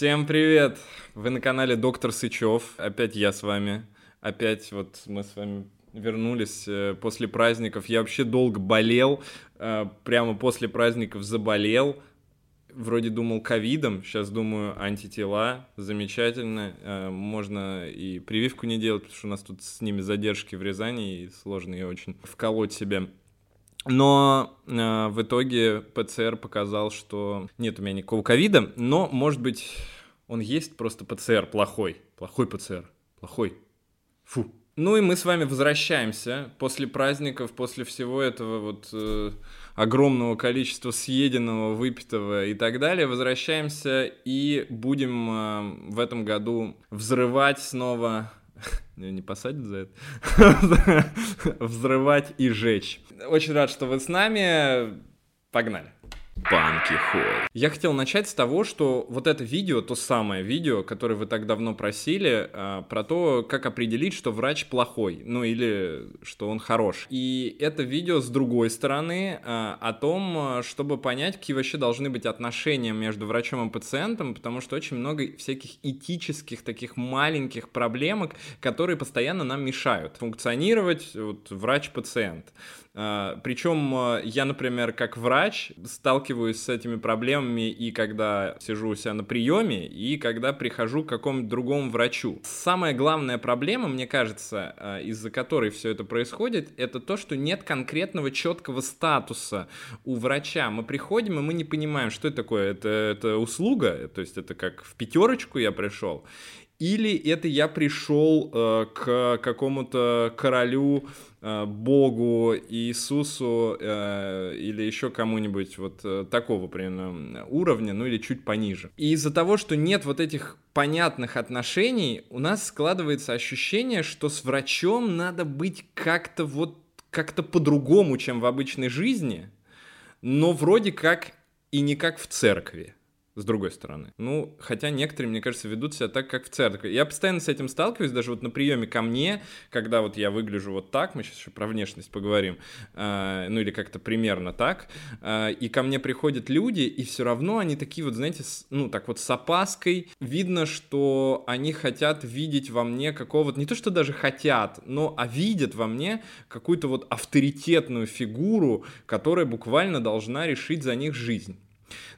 Всем привет! Вы на канале Доктор Сычев. Опять я с вами. Опять вот мы с вами вернулись э, после праздников. Я вообще долго болел, э, прямо после праздников заболел. Вроде думал ковидом, сейчас думаю антитела, замечательно. Э, можно и прививку не делать, потому что у нас тут с ними задержки в Рязани, и сложно ее очень вколоть себе. Но э, в итоге ПЦР показал, что нет у меня никакого ковида, но, может быть, он есть, просто ПЦР плохой. Плохой ПЦР. Плохой. Фу. Ну и мы с вами возвращаемся после праздников, после всего этого вот э, огромного количества съеденного, выпитого и так далее. Возвращаемся и будем э, в этом году взрывать снова не посадят за это. Взрывать и жечь. Очень рад, что вы с нами. Погнали. Банки Холл. Я хотел начать с того, что вот это видео, то самое видео, которое вы так давно просили, а, про то, как определить, что врач плохой, ну или что он хорош. И это видео с другой стороны а, о том, чтобы понять, какие вообще должны быть отношения между врачом и пациентом, потому что очень много всяких этических таких маленьких проблемок, которые постоянно нам мешают функционировать вот, врач-пациент. А, Причем а, я, например, как врач сталкиваюсь с этими проблемами и когда сижу у себя на приеме, и когда прихожу к какому-то другому врачу. Самая главная проблема, мне кажется, а, из-за которой все это происходит, это то, что нет конкретного четкого статуса у врача. Мы приходим, и мы не понимаем, что это такое. Это, это услуга, то есть это как в пятерочку я пришел, или это я пришел э, к какому-то королю, э, Богу, Иисусу э, или еще кому-нибудь вот э, такого примерно уровня, ну или чуть пониже. И из-за того, что нет вот этих понятных отношений, у нас складывается ощущение, что с врачом надо быть как-то вот как-то по-другому, чем в обычной жизни, но вроде как и не как в церкви с другой стороны. Ну, хотя некоторые, мне кажется, ведут себя так, как в церкви. Я постоянно с этим сталкиваюсь, даже вот на приеме ко мне, когда вот я выгляжу вот так, мы сейчас еще про внешность поговорим, э, ну или как-то примерно так, э, и ко мне приходят люди, и все равно они такие вот, знаете, с, ну так вот с опаской, видно, что они хотят видеть во мне какого-то, не то что даже хотят, но а видят во мне какую-то вот авторитетную фигуру, которая буквально должна решить за них жизнь.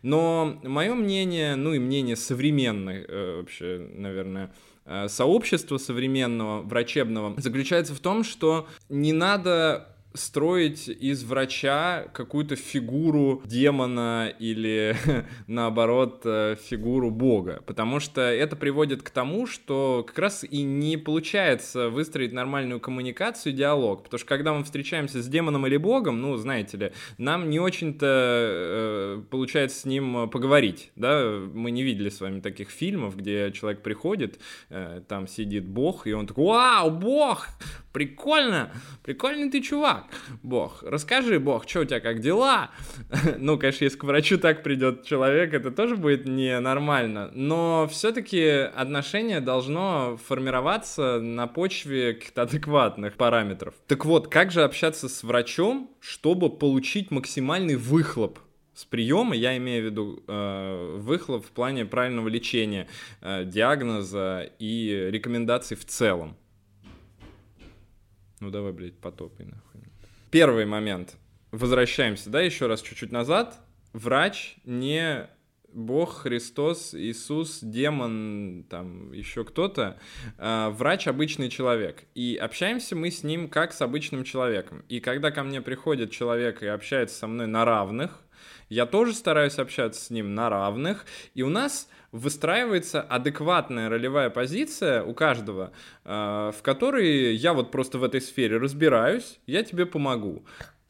Но мое мнение, ну и мнение современной э, вообще, наверное, э, сообщества современного врачебного заключается в том, что не надо строить из врача какую-то фигуру демона или, наоборот, э, фигуру бога. Потому что это приводит к тому, что как раз и не получается выстроить нормальную коммуникацию, диалог. Потому что когда мы встречаемся с демоном или богом, ну, знаете ли, нам не очень-то э, получается с ним поговорить. Да? Мы не видели с вами таких фильмов, где человек приходит, э, там сидит бог, и он такой, вау, бог, прикольно, прикольный ты чувак, бог, расскажи, бог, что у тебя, как дела? ну, конечно, если к врачу так придет человек, это тоже будет ненормально, но все-таки отношение должно формироваться на почве каких-то адекватных параметров. Так вот, как же общаться с врачом, чтобы получить максимальный выхлоп с приема, я имею в виду э, выхлоп в плане правильного лечения, э, диагноза и рекомендаций в целом. Ну давай, блядь, потопай нахуй. Первый момент. Возвращаемся, да, еще раз чуть-чуть назад. Врач не Бог, Христос, Иисус, демон, там еще кто-то, э, врач обычный человек. И общаемся мы с ним как с обычным человеком. И когда ко мне приходит человек и общается со мной на равных, я тоже стараюсь общаться с ним на равных, и у нас выстраивается адекватная ролевая позиция у каждого, э, в которой я вот просто в этой сфере разбираюсь, я тебе помогу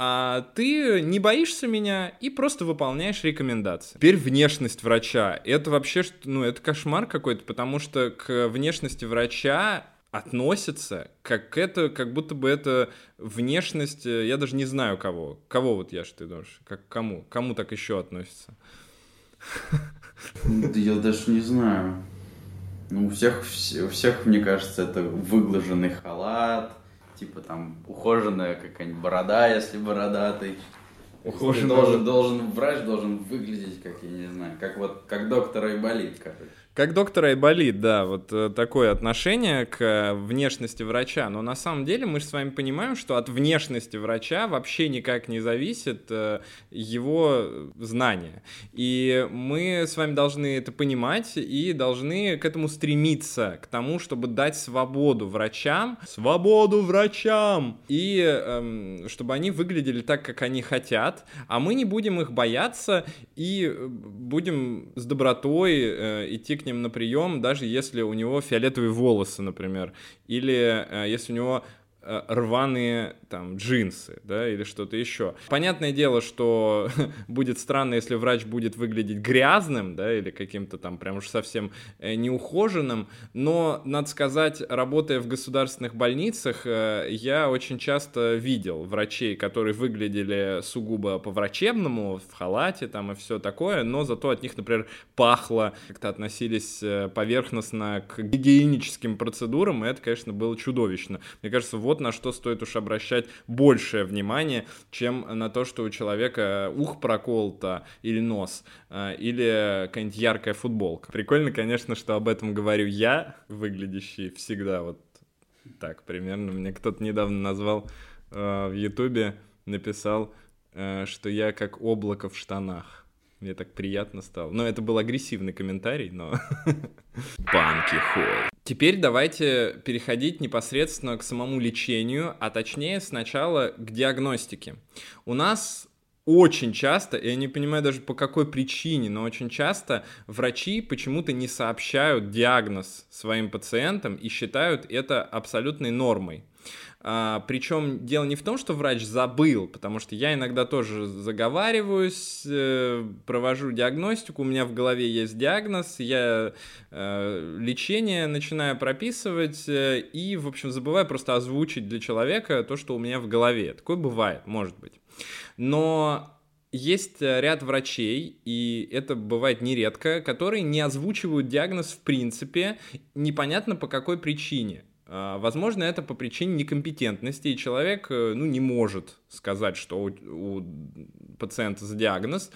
а ты не боишься меня и просто выполняешь рекомендации. Теперь внешность врача. Это вообще, ну, это кошмар какой-то, потому что к внешности врача относятся, как это, как будто бы это внешность, э, я даже не знаю кого. Кого вот я, что ты думаешь? Как кому? Кому так еще относится? Я даже не знаю. Ну, у всех, у всех, мне кажется, это выглаженный халат, типа там ухоженная какая-нибудь борода, если бородатый. Ухоженный. Должен, должен, врач должен выглядеть, как, я не знаю, как вот, как доктор Айболит, короче. Как доктор Айболит, да, вот э, такое отношение к э, внешности врача. Но на самом деле мы же с вами понимаем, что от внешности врача вообще никак не зависит э, его знание. И мы с вами должны это понимать и должны к этому стремиться, к тому, чтобы дать свободу врачам, свободу врачам, и эм, чтобы они выглядели так, как они хотят, а мы не будем их бояться и будем с добротой э, идти к ним на прием, даже если у него фиолетовые волосы, например, или э, если у него рваные там джинсы, да, или что-то еще. Понятное дело, что будет странно, если врач будет выглядеть грязным, да, или каким-то там прям уж совсем э, неухоженным, но, надо сказать, работая в государственных больницах, э, я очень часто видел врачей, которые выглядели сугубо по-врачебному, в халате там и все такое, но зато от них, например, пахло, как-то относились поверхностно к гигиеническим процедурам, и это, конечно, было чудовищно. Мне кажется, вот вот на что стоит уж обращать большее внимание, чем на то, что у человека ух проколото или нос, э, или какая-нибудь яркая футболка. Прикольно, конечно, что об этом говорю я, выглядящий всегда вот так примерно. Мне кто-то недавно назвал э, в Ютубе, написал, э, что я как облако в штанах. Мне так приятно стало. Но это был агрессивный комментарий, но... Панки хой. Теперь давайте переходить непосредственно к самому лечению, а точнее сначала к диагностике. У нас очень часто, я не понимаю даже по какой причине, но очень часто врачи почему-то не сообщают диагноз своим пациентам и считают это абсолютной нормой. А, причем дело не в том, что врач забыл, потому что я иногда тоже заговариваюсь, э, провожу диагностику, у меня в голове есть диагноз, я э, лечение начинаю прописывать э, и, в общем, забываю просто озвучить для человека то, что у меня в голове. Такое бывает, может быть. Но есть ряд врачей, и это бывает нередко, которые не озвучивают диагноз в принципе, непонятно по какой причине. А, возможно, это по причине некомпетентности, и человек э, ну, не может сказать, что у, у пациента с диагноз,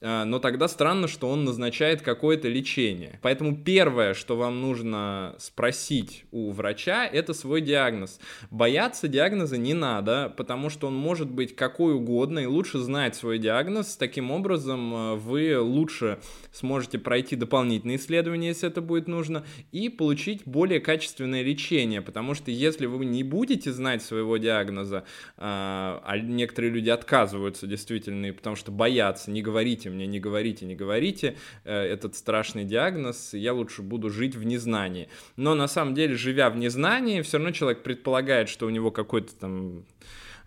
но тогда странно, что он назначает какое-то лечение. Поэтому первое, что вам нужно спросить у врача, это свой диагноз. Бояться диагноза не надо, потому что он может быть какой угодно, и лучше знать свой диагноз. Таким образом, э, вы лучше сможете пройти дополнительные исследования, если это будет нужно, и получить более качественное лечение, потому что если вы не будете знать своего диагноза, а, а некоторые люди отказываются действительно, потому что боятся, не говорите мне, не говорите, не говорите э, этот страшный диагноз, я лучше буду жить в незнании. Но на самом деле, живя в незнании, все равно человек предполагает, что у него какой-то там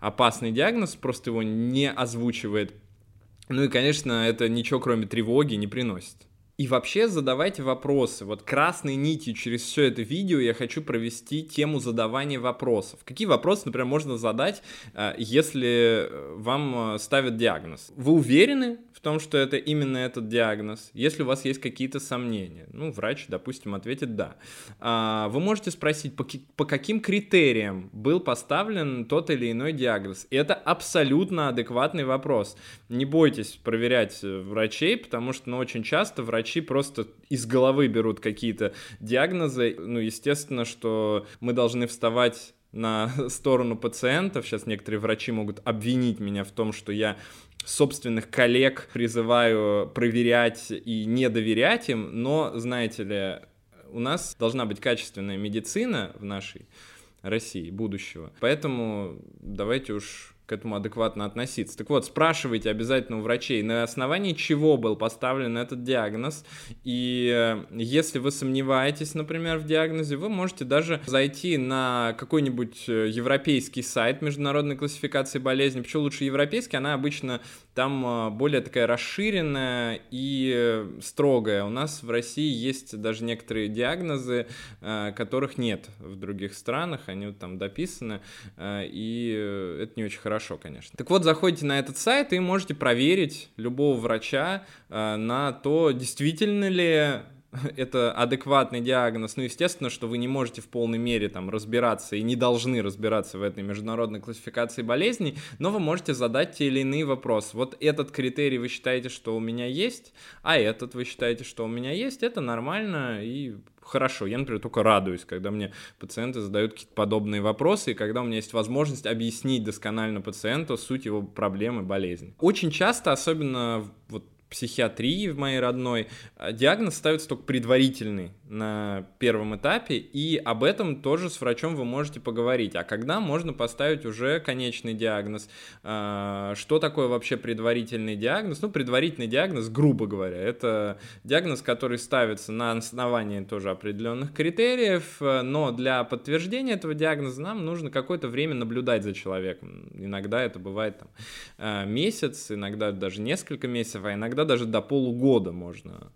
опасный диагноз, просто его не озвучивает ну и, конечно, это ничего кроме тревоги не приносит. И вообще задавайте вопросы. Вот красной нитью через все это видео я хочу провести тему задавания вопросов. Какие вопросы, например, можно задать, э, если вам э, ставят диагноз? Вы уверены в том, что это именно этот диагноз? Если у вас есть какие-то сомнения, ну, врач, допустим, ответит «да». А, вы можете спросить, по, каким критериям был поставлен тот или иной диагноз. И это абсолютно адекватный вопрос. Не бойтесь проверять э, врачей, потому что, ну, очень часто врачи врачи просто из головы берут какие-то диагнозы. Ну, естественно, что мы должны вставать на сторону пациентов. Сейчас некоторые врачи могут обвинить меня в том, что я собственных коллег призываю проверять и не доверять им, но, знаете ли, у нас должна быть качественная медицина в нашей России будущего. Поэтому давайте уж к этому адекватно относиться. Так вот, спрашивайте обязательно у врачей, на основании чего был поставлен этот диагноз. И э, если вы сомневаетесь, например, в диагнозе, вы можете даже зайти на какой-нибудь э, европейский сайт международной классификации болезней. Почему лучше европейский? Она обычно там э, более такая расширенная и строгая. У нас в России есть даже некоторые диагнозы, которых нет в других странах, они вот там дописаны, и это не очень хорошо хорошо, конечно. Так вот, заходите на этот сайт и можете проверить любого врача э, на то, действительно ли это адекватный диагноз. Ну, естественно, что вы не можете в полной мере там разбираться и не должны разбираться в этой международной классификации болезней, но вы можете задать те или иные вопросы. Вот этот критерий вы считаете, что у меня есть, а этот вы считаете, что у меня есть, это нормально и хорошо. Я, например, только радуюсь, когда мне пациенты задают какие-то подобные вопросы, и когда у меня есть возможность объяснить досконально пациенту суть его проблемы, болезни. Очень часто, особенно вот психиатрии в моей родной, а, диагноз ставится только предварительный на первом этапе, и об этом тоже с врачом вы можете поговорить. А когда можно поставить уже конечный диагноз? А, что такое вообще предварительный диагноз? Ну, предварительный диагноз, грубо говоря, это диагноз, который ставится на основании тоже определенных критериев, но для подтверждения этого диагноза нам нужно какое-то время наблюдать за человеком. Иногда это бывает там, а, месяц, иногда даже несколько месяцев, а иногда даже до полугода можно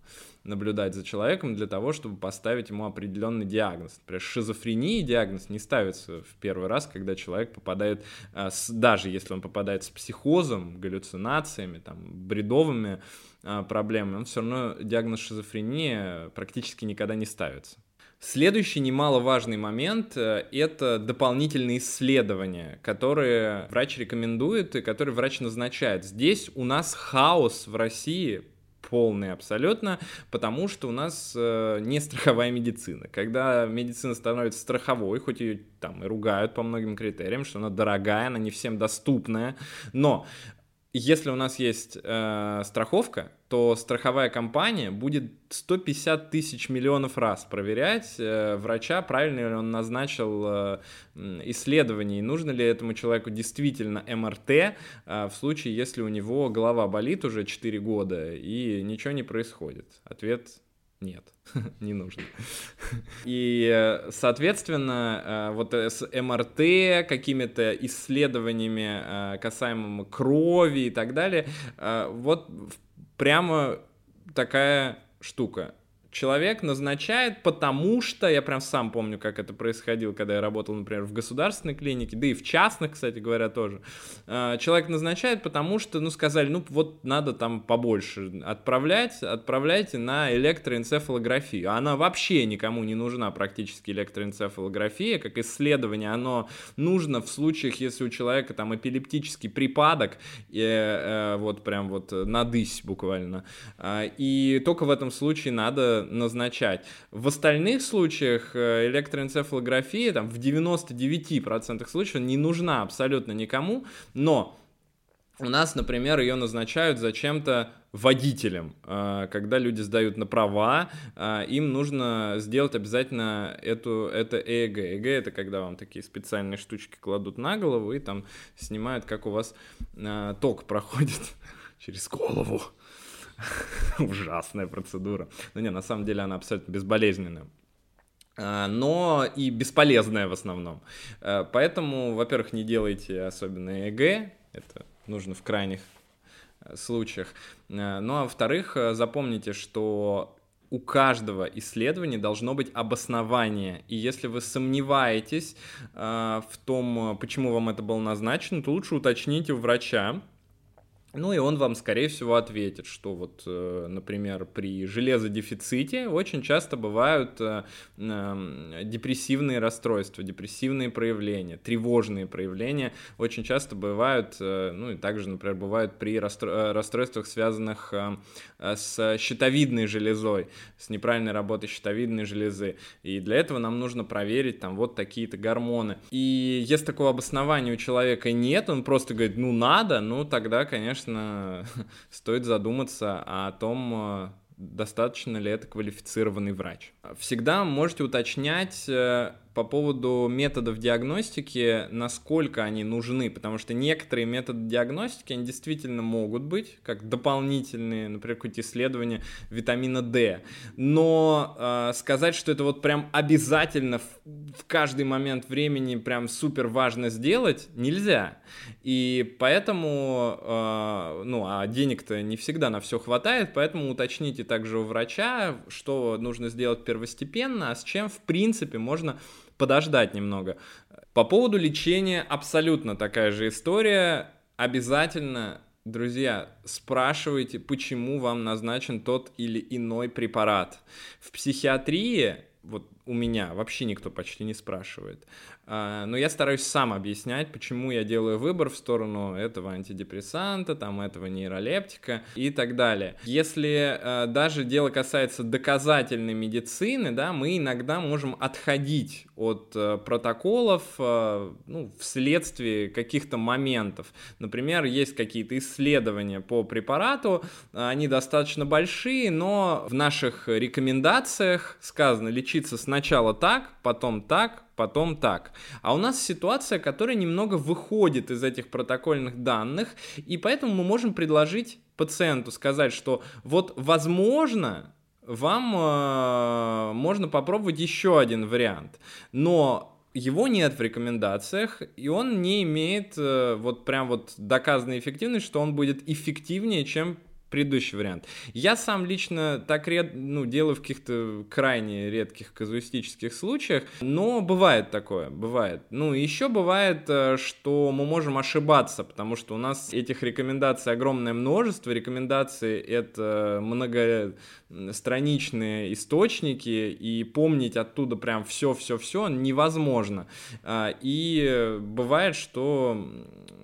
наблюдать за человеком для того, чтобы поставить ему определенный диагноз. Например, шизофрения диагноз не ставится в первый раз, когда человек попадает, а, даже если он попадает с психозом, галлюцинациями, там, бредовыми а, проблемами, он все равно диагноз шизофрения практически никогда не ставится. Следующий немаловажный момент э, – это дополнительные исследования, которые врач рекомендует и которые врач назначает. Здесь у нас хаос в России полный абсолютно, потому что у нас э, не страховая медицина. Когда медицина становится страховой, хоть ее там и ругают по многим критериям, что она дорогая, она не всем доступная, но если у нас есть э, страховка, то страховая компания будет 150 тысяч миллионов раз проверять э, врача, правильно ли он назначил э, исследование, и нужно ли этому человеку действительно МРТ э, в случае, если у него голова болит уже 4 года и ничего не происходит. Ответ нет, не нужно. И, соответственно, э, вот э, с МРТ, какими-то исследованиями э, касаемыми крови и так далее, вот прямо такая штука человек назначает, потому что, я прям сам помню, как это происходило, когда я работал, например, в государственной клинике, да и в частных, кстати говоря, тоже. А, человек назначает, потому что, ну, сказали, ну, вот надо там побольше отправлять, отправляйте на электроэнцефалографию. Она вообще никому не нужна, практически электроэнцефалография, как исследование, оно нужно в случаях, если у человека там эпилептический припадок, и, э, вот прям вот надысь буквально. А, и только в этом случае надо назначать. В остальных случаях э, электроэнцефалография там, в 99% случаев не нужна абсолютно никому, но у нас, например, ее назначают зачем-то водителям. Э, когда люди сдают на права, э, им нужно сделать обязательно эту, это ЭЭГ. ЭЭГ — это когда вам такие специальные штучки кладут на голову и там снимают, как у вас ток проходит через голову. Ужасная процедура. Но не, на самом деле она абсолютно безболезненная а, но и бесполезная в основном. А, поэтому, во-первых, не делайте особенно ЭГ, это нужно в крайних э, случаях. А, ну а во-вторых, запомните, что у каждого исследования должно быть обоснование. И если вы сомневаетесь в том, почему вам это было назначено, то лучше уточните у врача, ну и он вам, скорее всего, ответит, что вот, э, например, при железодефиците очень часто бывают э, депрессивные расстройства, депрессивные проявления, тревожные проявления. Очень часто бывают, э, ну и также, например, бывают при расстройствах, связанных с щитовидной железой, с неправильной работой щитовидной железы. И для этого нам нужно проверить там вот такие-то гормоны. И если такого обоснования у человека нет, он просто говорит, ну надо, ну тогда, конечно, конечно, стоит задуматься о том, э, достаточно ли это квалифицированный врач. Всегда можете уточнять э, по поводу методов диагностики, насколько они нужны, потому что некоторые методы диагностики, они действительно могут быть, как дополнительные, например, какое-то исследование витамина D, но э, сказать, что это вот прям обязательно в, в каждый момент времени прям супер важно сделать, нельзя. И поэтому, э, ну, а денег-то не всегда на все хватает, поэтому уточните также у врача, что нужно сделать первостепенно, а с чем, в принципе, можно подождать немного. По поводу лечения абсолютно такая же история. Обязательно Друзья, спрашивайте, почему вам назначен тот или иной препарат. В психиатрии, вот у меня вообще никто почти не спрашивает. А, но я стараюсь сам объяснять, почему я делаю выбор в сторону этого антидепрессанта, там, этого нейролептика и так далее. Если э, даже дело касается доказательной медицины, да, мы иногда можем отходить от э, протоколов э, ну, вследствие каких-то моментов. Например, есть какие-то исследования по препарату, они достаточно большие, но в наших рекомендациях сказано лечиться сначала так, потом так, потом так. А у нас ситуация, которая немного выходит из этих протокольных данных, и поэтому мы можем предложить пациенту сказать, что вот возможно вам э, можно попробовать еще один вариант, но его нет в рекомендациях, и он не имеет э, вот прям вот доказанной эффективности, что он будет эффективнее, чем предыдущий вариант. Я сам лично так ред, ну, делаю в каких-то крайне редких казуистических случаях, но бывает такое, бывает. Ну, еще бывает, э, что мы можем ошибаться, потому что у нас этих рекомендаций огромное множество. Рекомендации — это многостраничные источники, и помнить оттуда прям все-все-все невозможно. А, и бывает, что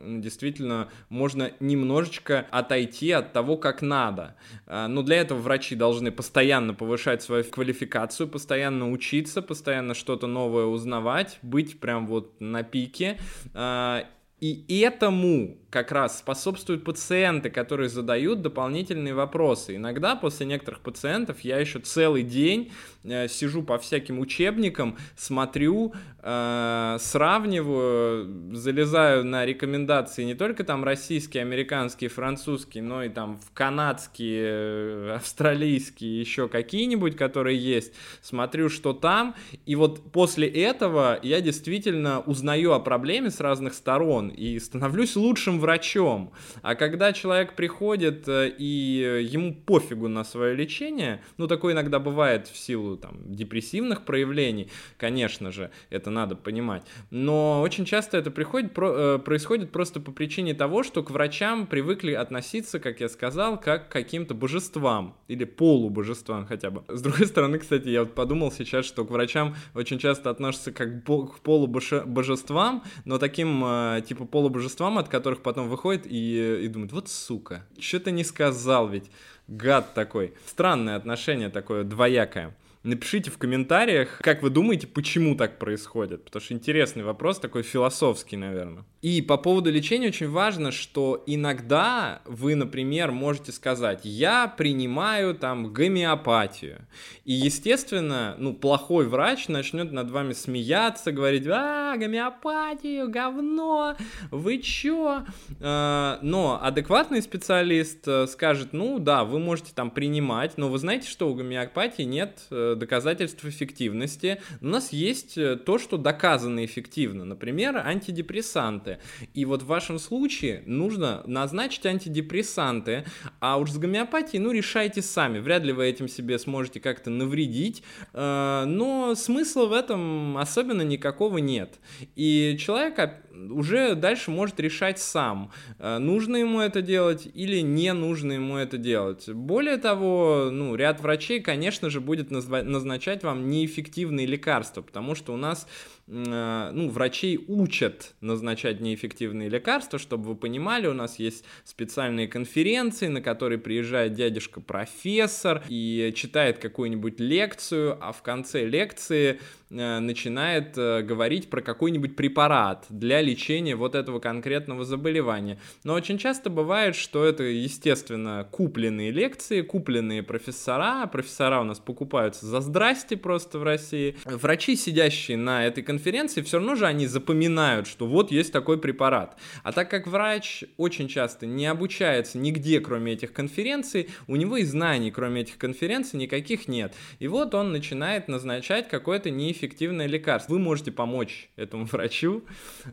действительно можно немножечко отойти от того, как надо. А, но для этого врачи должны постоянно повышать свою квалификацию, постоянно учиться, постоянно что-то новое узнавать, быть прям вот на пике. А, и этому как раз способствуют пациенты, которые задают дополнительные вопросы. Иногда после некоторых пациентов я еще целый день э, сижу по всяким учебникам, смотрю, э, сравниваю, залезаю на рекомендации не только там российские, американские, французские, но и там в канадские, э, австралийские, еще какие-нибудь, которые есть, смотрю, что там, и вот после этого я действительно узнаю о проблеме с разных сторон и становлюсь лучшим врачом. А когда человек приходит э, и ему пофигу на свое лечение, ну такое иногда бывает в силу там депрессивных проявлений, конечно же, это надо понимать. Но очень часто это приходит, э, происходит просто по причине того, что к врачам привыкли относиться, как я сказал, как к каким-то божествам или полубожествам хотя бы. С другой стороны, кстати, я вот подумал сейчас, что к врачам очень часто относятся как к полубожествам, но таким э, типа полубожествам, от которых потом выходит и, и думает, вот сука, что-то не сказал ведь, гад такой. Странное отношение такое двоякое. Напишите в комментариях, как вы думаете, почему так происходит, потому что интересный вопрос, такой философский, наверное. И по поводу лечения очень важно, что иногда вы, например, можете сказать, я принимаю там гомеопатию. И, естественно, ну, плохой врач начнет над вами смеяться, говорить, а, гомеопатию, говно, вы чё? А, но адекватный специалист э, скажет, ну, да, вы можете там принимать, но вы знаете, что у гомеопатии нет э, доказательств эффективности. У нас есть э, то, что доказано эффективно. Например, антидепрессанты. И вот в вашем случае нужно назначить антидепрессанты, а уж с гомеопатией, ну, решайте сами. Вряд ли вы этим себе сможете как-то навредить, э, но смысла в этом особенно никакого нет. И человек уже дальше может решать сам, э, нужно ему это делать или не нужно ему это делать. Более того, ну, ряд врачей, конечно же, будет назначать вам неэффективные лекарства, потому что у нас ну, врачей учат назначать неэффективные лекарства, чтобы вы понимали, у нас есть специальные конференции, на которые приезжает дядюшка-профессор и читает какую-нибудь лекцию, а в конце лекции э, начинает э, говорить про какой-нибудь препарат для лечения вот этого конкретного заболевания. Но очень часто бывает, что это, естественно, купленные лекции, купленные профессора, профессора у нас покупаются за здрасте просто в России. Врачи, сидящие на этой конференции, конференции, все равно же они запоминают, что вот есть такой препарат. А так как врач очень часто не обучается нигде, кроме этих конференций, у него и знаний, кроме этих конференций, никаких нет. И вот он начинает назначать какое-то неэффективное лекарство. Вы можете помочь этому врачу,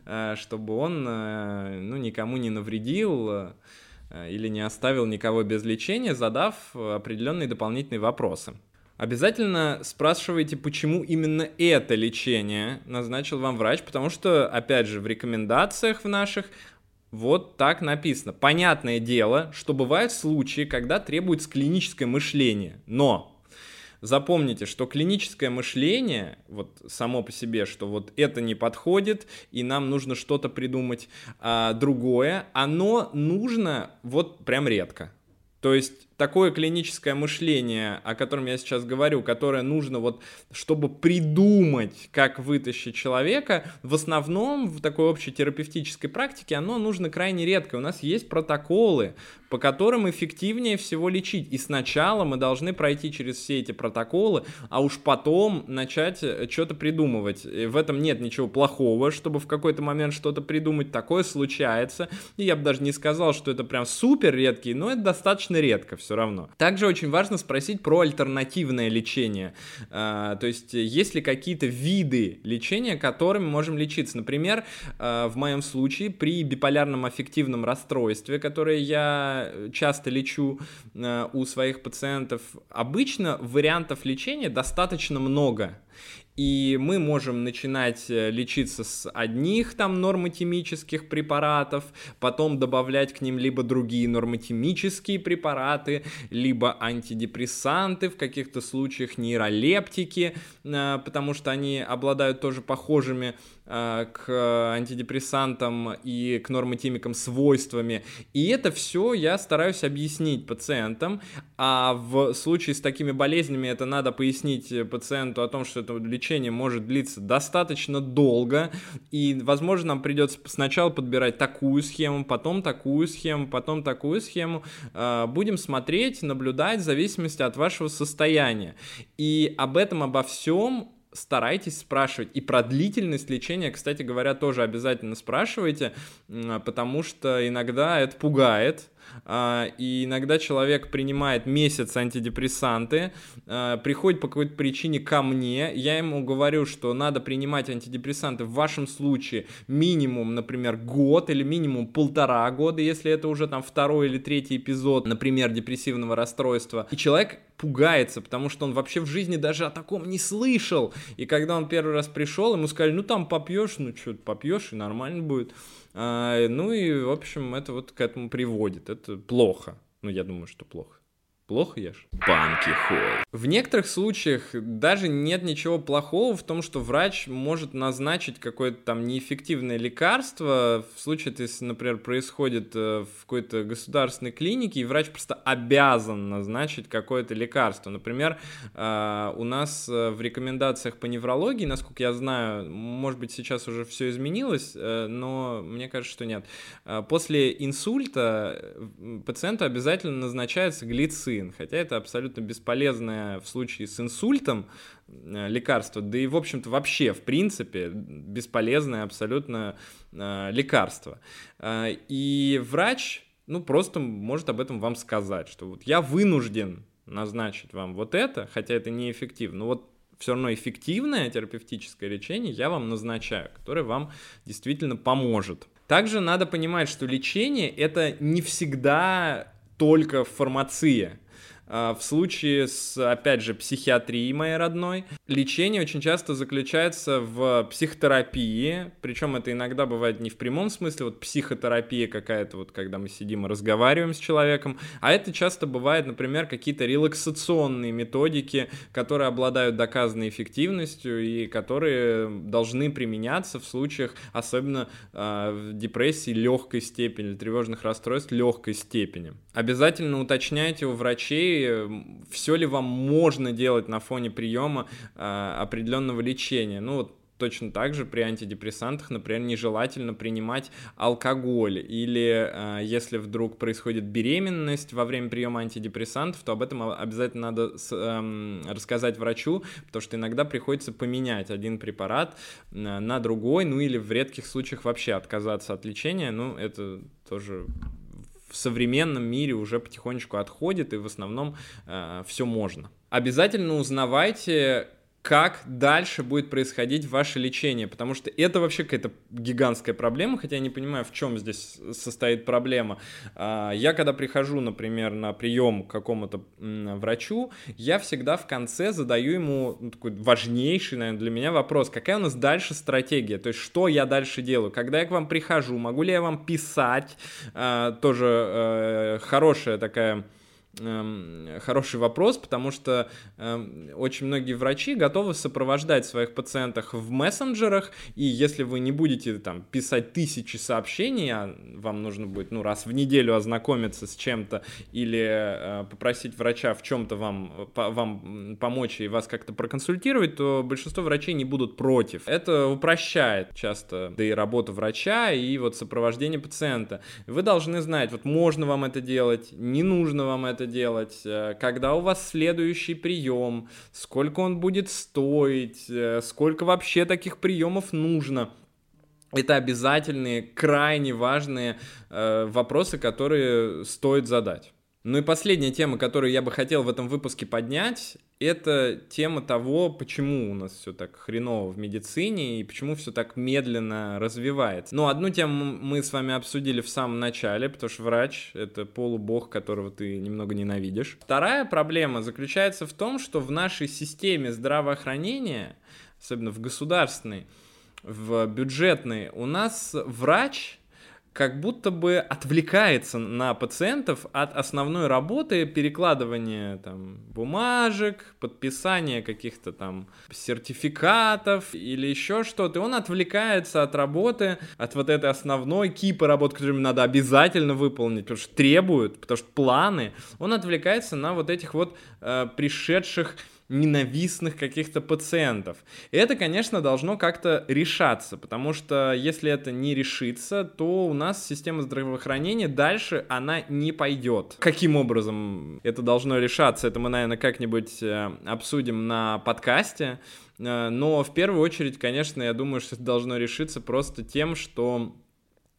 э, чтобы он э, ну, никому не навредил э, или не оставил никого без лечения, задав определенные дополнительные вопросы. Обязательно спрашивайте, почему именно это лечение назначил вам врач, потому что, опять же, в рекомендациях в наших Вот так написано. Понятное дело, что бывают случаи, когда требуется клиническое мышление. Но запомните, что клиническое мышление, вот само по себе, что вот это не подходит, и нам нужно что-то придумать а, другое, оно нужно вот прям редко. То есть такое клиническое мышление, о котором я сейчас говорю, которое нужно вот, чтобы придумать, как вытащить человека, в основном в такой общей терапевтической практике оно нужно крайне редко. У нас есть протоколы, по которым эффективнее всего лечить. И сначала мы должны пройти через все эти протоколы, а уж потом начать э, что-то придумывать. И в этом нет ничего плохого, чтобы в какой-то момент что-то придумать. Такое случается. И я бы даже не сказал, что это прям супер редкий, но это достаточно редко все все равно. Также очень важно спросить про альтернативное лечение. А, то есть, есть ли какие-то виды лечения, которыми можем лечиться? Например, а, в моем случае при биполярном аффективном расстройстве, которое я часто лечу а, у своих пациентов, обычно вариантов лечения достаточно много и мы можем начинать э, лечиться с одних там нормотемических препаратов, потом добавлять к ним либо другие нормотемические препараты, либо антидепрессанты, в каких-то случаях нейролептики, э, потому что они обладают тоже похожими Э, к антидепрессантам и к нормотимикам свойствами. И это все я стараюсь объяснить пациентам, а в случае с такими болезнями это надо пояснить пациенту о том, что это лечение может длиться достаточно долго, и, возможно, нам придется сначала подбирать такую схему, потом такую схему, потом такую схему. Э, будем смотреть, наблюдать в зависимости от вашего состояния. И об этом, обо всем старайтесь спрашивать. И про длительность лечения, кстати говоря, тоже обязательно спрашивайте, потому что иногда это пугает. А, и иногда человек принимает месяц антидепрессанты, а, приходит по какой-то причине ко мне, я ему говорю, что надо принимать антидепрессанты в вашем случае минимум, например, год или минимум полтора года, если это уже там второй или третий эпизод, например, депрессивного расстройства. И человек пугается, потому что он вообще в жизни даже о таком не слышал. И когда он первый раз пришел, ему сказали, ну там попьешь, ну что, попьешь и нормально будет. А, ну и, в общем, это вот к этому приводит. Это плохо. Ну, я думаю, что плохо. Плохо ешь? Банки холл. В некоторых случаях даже нет ничего плохого в том, что врач может назначить какое-то там неэффективное лекарство. В случае, если, например, происходит э, в какой-то государственной клинике, и врач просто обязан назначить какое-то лекарство. Например, э, у нас э, в рекомендациях по неврологии, насколько я знаю, может быть, сейчас уже все изменилось, но мне кажется, что нет. После инсульта пациенту обязательно назначается глицин инсулин, хотя это абсолютно бесполезное в случае с инсультом э, лекарство, да и, в общем-то, вообще, в принципе, бесполезное абсолютно э, лекарство. Э, и врач, ну, просто может об этом вам сказать, что вот я вынужден назначить вам вот это, хотя это неэффективно, но вот все равно эффективное терапевтическое лечение я вам назначаю, которое вам действительно поможет. Также надо понимать, что лечение это не всегда только фармация. А, в случае с, опять же, психиатрией моей родной, лечение очень часто заключается в психотерапии, причем это иногда бывает не в прямом смысле, вот психотерапия какая-то, вот когда мы сидим и разговариваем с человеком, а это часто бывает, например, какие-то релаксационные методики, которые обладают доказанной эффективностью и которые должны применяться в случаях, особенно э, депрессии легкой степени, тревожных расстройств легкой степени. Обязательно уточняйте у врачей, все ли вам можно делать на фоне приема определенного лечения. Ну вот точно так же при антидепрессантах, например, нежелательно принимать алкоголь. Или э, если вдруг происходит беременность во время приема антидепрессантов, то об этом обязательно надо с, э, рассказать врачу, потому что иногда приходится поменять один препарат э, на другой, ну или в редких случаях вообще отказаться от лечения. Ну, это тоже в современном мире уже потихонечку отходит, и в основном э, все можно. Обязательно узнавайте, как дальше будет происходить ваше лечение, потому что это вообще какая-то гигантская проблема, хотя я не понимаю, в чем здесь состоит проблема. А, я когда прихожу, например, на прием к какому-то врачу, я всегда в конце задаю ему ну, такой важнейший, наверное, для меня вопрос, какая у нас дальше стратегия, то есть что я дальше делаю, когда я к вам прихожу, могу ли я вам писать, а, тоже э, хорошая такая хороший вопрос, потому что э, очень многие врачи готовы сопровождать своих пациентов в мессенджерах, и если вы не будете там писать тысячи сообщений, а вам нужно будет ну, раз в неделю ознакомиться с чем-то или э, попросить врача в чем-то вам, вам помочь и вас как-то проконсультировать, то большинство врачей не будут против. Это упрощает часто да и работу врача, и вот сопровождение пациента. Вы должны знать, вот можно вам это делать, не нужно вам это делать, э, когда у вас следующий прием, сколько он будет стоить, э, сколько вообще таких приемов нужно. Это обязательные, крайне важные э, вопросы, которые стоит задать. Ну и последняя тема, которую я бы хотел в этом выпуске поднять, это тема того, почему у нас все так хреново в медицине и почему все так медленно развивается. Ну, одну тему мы с вами обсудили в самом начале, потому что врач — это полубог, которого ты немного ненавидишь. Вторая проблема заключается в том, что в нашей системе здравоохранения, особенно в государственной, в бюджетной, у нас врач — как будто бы отвлекается на пациентов от основной работы перекладывания там бумажек, подписания каких-то там сертификатов или еще что-то. Он отвлекается от работы, от вот этой основной кипы работ, которую надо обязательно выполнить, потому что требуют, потому что планы. Он отвлекается на вот этих вот э, пришедших ненавистных каких-то пациентов. И это, конечно, должно как-то решаться, потому что если это не решится, то у нас система здравоохранения дальше она не пойдет. Каким образом это должно решаться, это мы, наверное, как-нибудь э, обсудим на подкасте. Э, но в первую очередь, конечно, я думаю, что это должно решиться просто тем, что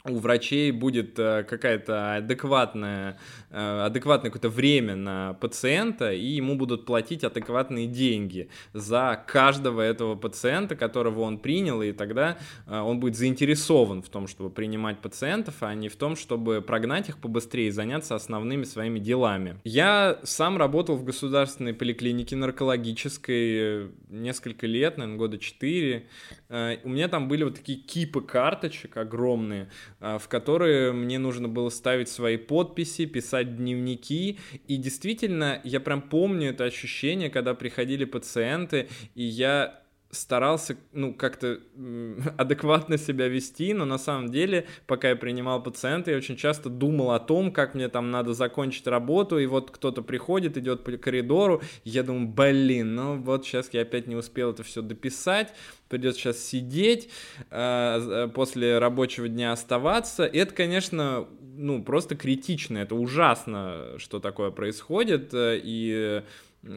у врачей будет э, какая-то адекватная, э, адекватное какое-то время на пациента, и ему будут платить адекватные деньги за каждого этого пациента, которого он принял, и тогда э, он будет заинтересован в том, чтобы принимать пациентов, а не в том, чтобы прогнать их побыстрее и заняться основными своими делами. Я сам работал в государственной поликлинике наркологической несколько лет, наверное, года четыре. У меня там были вот такие кипы карточек огромные, в которые мне нужно было ставить свои подписи, писать дневники. И действительно, я прям помню это ощущение, когда приходили пациенты, и я старался, ну, как-то адекватно себя вести, но на самом деле, пока я принимал пациента, я очень часто думал о том, как мне там надо закончить работу, и вот кто-то приходит, идет по коридору, я думаю, блин, ну вот сейчас я опять не успел это все дописать, придется сейчас сидеть, э, после рабочего дня оставаться. И это, конечно, ну, просто критично, это ужасно, что такое происходит, э, и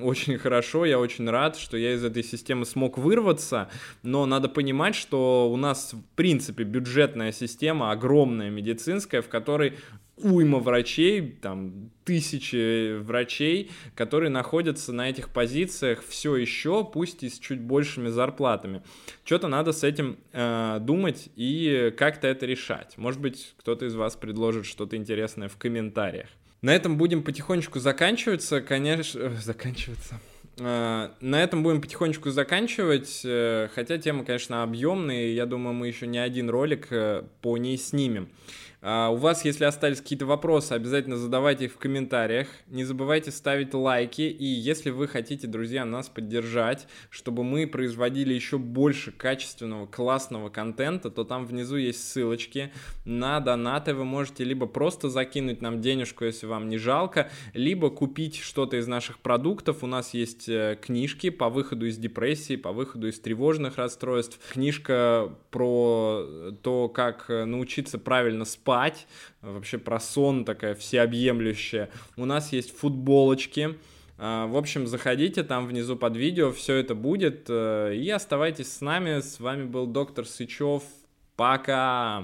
очень хорошо, я очень рад, что я из этой системы смог вырваться, но надо понимать, что у нас, в принципе, бюджетная система, огромная медицинская, в которой уйма врачей, там тысячи врачей, которые находятся на этих позициях все еще, пусть и с чуть большими зарплатами. Что-то надо с этим э, думать и как-то это решать. Может быть, кто-то из вас предложит что-то интересное в комментариях. На этом будем потихонечку заканчиваться, конечно, э, заканчиваться. Э, на этом будем потихонечку заканчивать, э, хотя тема, конечно, объемная, и я думаю, мы еще не один ролик по ней снимем. А, у вас, если остались какие-то вопросы, обязательно задавайте их в комментариях. Не забывайте ставить лайки. И если вы хотите, друзья, нас поддержать, чтобы мы производили еще больше качественного, классного контента, то там внизу есть ссылочки на донаты. Вы можете либо просто закинуть нам денежку, если вам не жалко, либо купить что-то из наших продуктов. У нас есть э, книжки по выходу из депрессии, по выходу из тревожных расстройств. Книжка про то, как э, научиться правильно спать спать, вообще про сон такая всеобъемлющая. У нас есть футболочки, а, в общем, заходите там внизу под видео, все это будет. Э, и оставайтесь с нами. С вами был доктор Сычев. Пока!